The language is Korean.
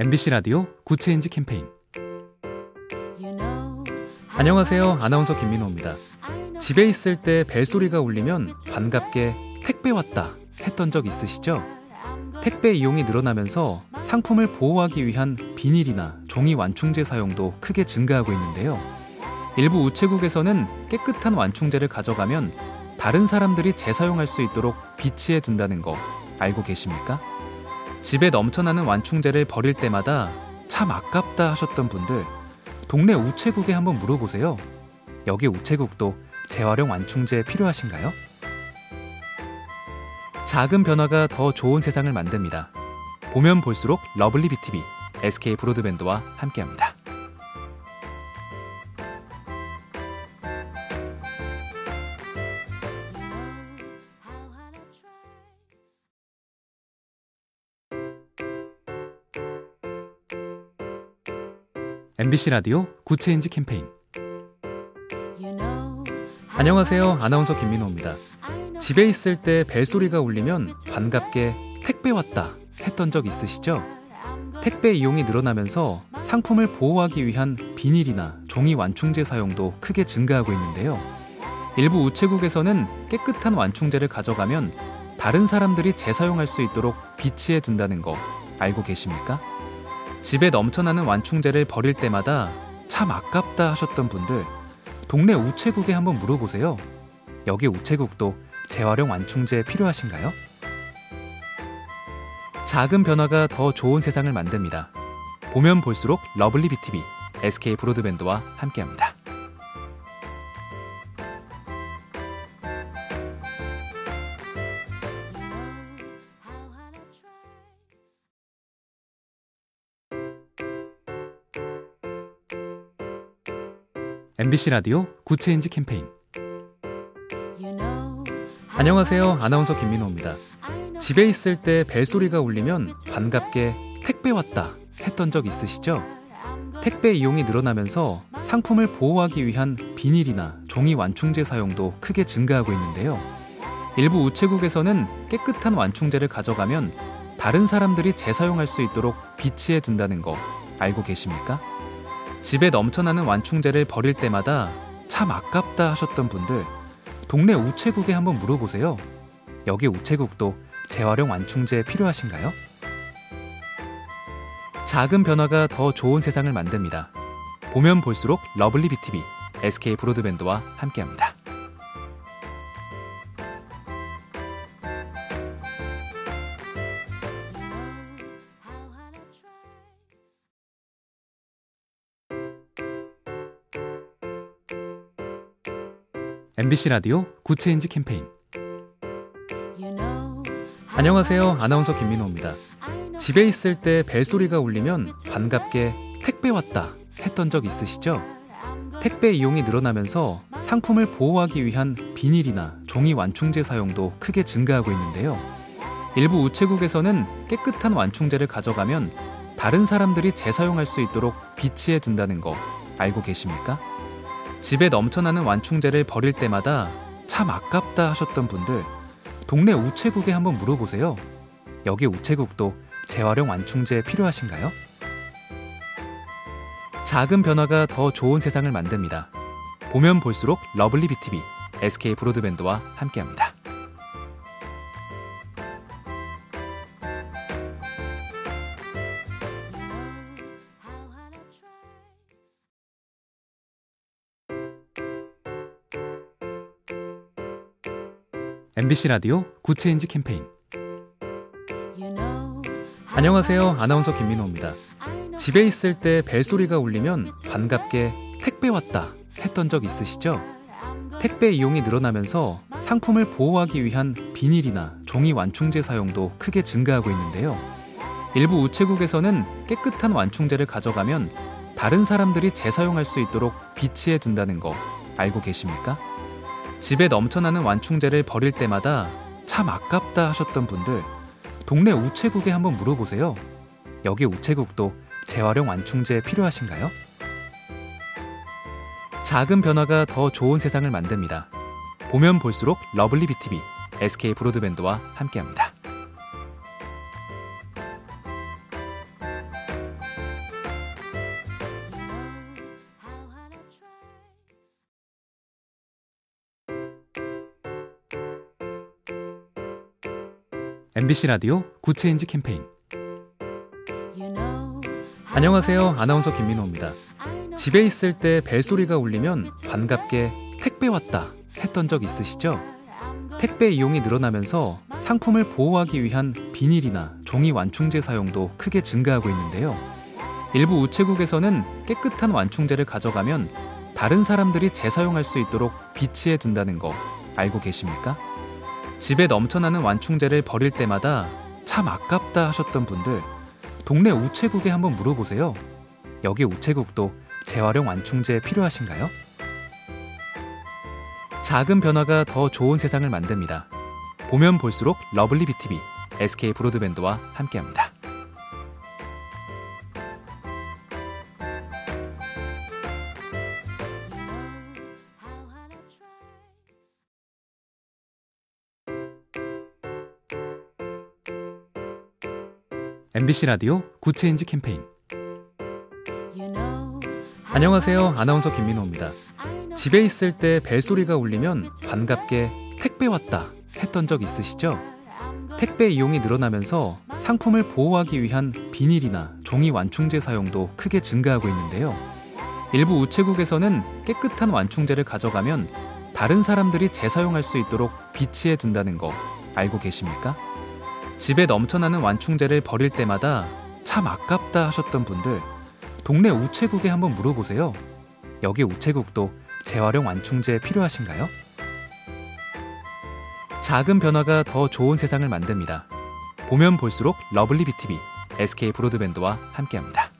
MBC 라디오 Good Change 캠페인 안녕하세요. 아나운서 김민호입니다. 집에 있을 때 벨소리가 울리면 반갑게 택배 왔다 했던 적 있으시죠? 택배 이용이 늘어나면서 상품을 보호하기 위한 비닐이나 종이 완충제 사용도 크게 증가하고 있는데요. 일부 우체국에서는 깨끗한 완충제를 가져가면 다른 사람들이 재사용할 수 있도록 비치해 둔다는 거 알고 계십니까? 집에 넘쳐나는 완충제를 버릴 때마다 참 아깝다 하셨던 분들, 동네 우체국에 한번 물어보세요. 여기 우체국도 재활용 완충제 필요하신가요? 작은 변화가 더 좋은 세상을 만듭니다. 보면 볼수록 lovely B tv SK 브로드밴드와 함께합니다. MBC 라디오 Good Change 캠페인 안녕하세요. 아나운서 김민호입니다. 집에 있을 때 벨소리가 울리면 반갑게 택배 왔다 했던 적 있으시죠? 택배 이용이 늘어나면서 상품을 보호하기 위한 비닐이나 종이 완충제 사용도 크게 증가하고 있는데요. 일부 우체국에서는 깨끗한 완충제를 가져가면 다른 사람들이 재사용할 수 있도록 비치해 둔다는 거 알고 계십니까? 집에 넘쳐나는 완충제를 버릴 때마다 참 아깝다 하셨던 분들, 동네 우체국에 한번 물어보세요. 여기 우체국도 재활용 완충제 필요하신가요? 작은 변화가 더 좋은 세상을 만듭니다. 보면 볼수록 lovely B tv SK 브로드밴드와 함께합니다. MBC 라디오 Good Change 캠페인 안녕하세요. 아나운서 김민호입니다. 집에 있을 때 벨소리가 울리면 반갑게 택배 왔다 했던 적 있으시죠? 택배 이용이 늘어나면서 상품을 보호하기 위한 비닐이나 종이 완충제 사용도 크게 증가하고 있는데요. 일부 우체국에서는 깨끗한 완충제를 가져가면 다른 사람들이 재사용할 수 있도록 비치해 둔다는 거 알고 계십니까? 집에 넘쳐나는 완충제를 버릴 때마다 참 아깝다 하셨던 분들, 동네 우체국에 한번 물어보세요. 여기 우체국도 재활용 완충제 필요하신가요? 작은 변화가 더 좋은 세상을 만듭니다. 보면 볼수록 lovely B tv SK 브로드밴드와 함께합니다. MBC 라디오 Good Change 캠페인 안녕하세요. 아나운서 김민호입니다. 집에 있을 때 벨소리가 울리면 반갑게 택배 왔다 했던 적 있으시죠? 택배 이용이 늘어나면서 상품을 보호하기 위한 비닐이나 종이 완충재 사용도 크게 증가하고 있는데요. 일부 우체국에서는 깨끗한 완충재를 가져가면 다른 사람들이 재사용할 수 있도록 비치해 둔다는 거 알고 계십니까? 집에 넘쳐나는 완충재를 버릴 때마다 참 아깝다 하셨던 분들, 동네 우체국에 한번 물어보세요. 여기 우체국도 재활용 완충재 필요하신가요? 작은 변화가 더 좋은 세상을 만듭니다. 보면 볼수록 lovely B tv SK 브로드밴드와 함께합니다. MBC 라디오 Good Change 캠페인 안녕하세요. 아나운서 김민호입니다. 집에 있을 때 벨소리가 울리면 반갑게 택배 왔다 했던 적 있으시죠? 택배 이용이 늘어나면서 상품을 보호하기 위한 비닐이나 종이 완충재 사용도 크게 증가하고 있는데요. 일부 우체국에서는 깨끗한 완충재를 가져가면 다른 사람들이 재사용할 수 있도록 비치해 둔다는 거 알고 계십니까? 집에 넘쳐나는 완충재를 버릴 때마다 참 아깝다 하셨던 분들, 동네 우체국에 한번 물어보세요. 여기 우체국도 재활용 완충재 필요하신가요? 작은 변화가 더 좋은 세상을 만듭니다. 보면 볼수록 lovely B tv SK 브로드밴드와 함께합니다. MBC 라디오 Good Change 캠페인 안녕하세요. 아나운서 김민호입니다. 집에 있을 때 벨소리가 울리면 반갑게 택배 왔다 했던 적 있으시죠? 택배 이용이 늘어나면서 상품을 보호하기 위한 비닐이나 종이 완충재 사용도 크게 증가하고 있는데요. 일부 우체국에서는 깨끗한 완충재를 가져가면 다른 사람들이 재사용할 수 있도록 비치해 둔다는 거 알고 계십니까? 집에 넘쳐나는 완충재를 버릴 때마다 참 아깝다 하셨던 분들, 동네 우체국에 한번 물어보세요. 여기 우체국도 재활용 완충재 필요하신가요? 작은 변화가 더 좋은 세상을 만듭니다. 보면 볼수록 러블리 BTV, SK 브로드밴드와 함께합니다. MBC 라디오 Good Change 캠페인 안녕하세요. 아나운서 김민호입니다. 집에 있을 때 벨소리가 울리면 반갑게 택배 왔다 했던 적 있으시죠? 택배 이용이 늘어나면서 상품을 보호하기 위한 비닐이나 종이 완충재 사용도 크게 증가하고 있는데요. 일부 우체국에서는 깨끗한 완충재를 가져가면 다른 사람들이 재사용할 수 있도록 비치해 둔다는 거 알고 계십니까? 집에 넘쳐나는 완충재를 버릴 때마다 참 아깝다 하셨던 분들, 동네 우체국에 한번 물어보세요. 여기 우체국도 재활용 완충재 필요하신가요? 작은 변화가 더 좋은 세상을 만듭니다. 보면 볼수록 러블리 BTV, SK 브로드밴드와 함께합니다.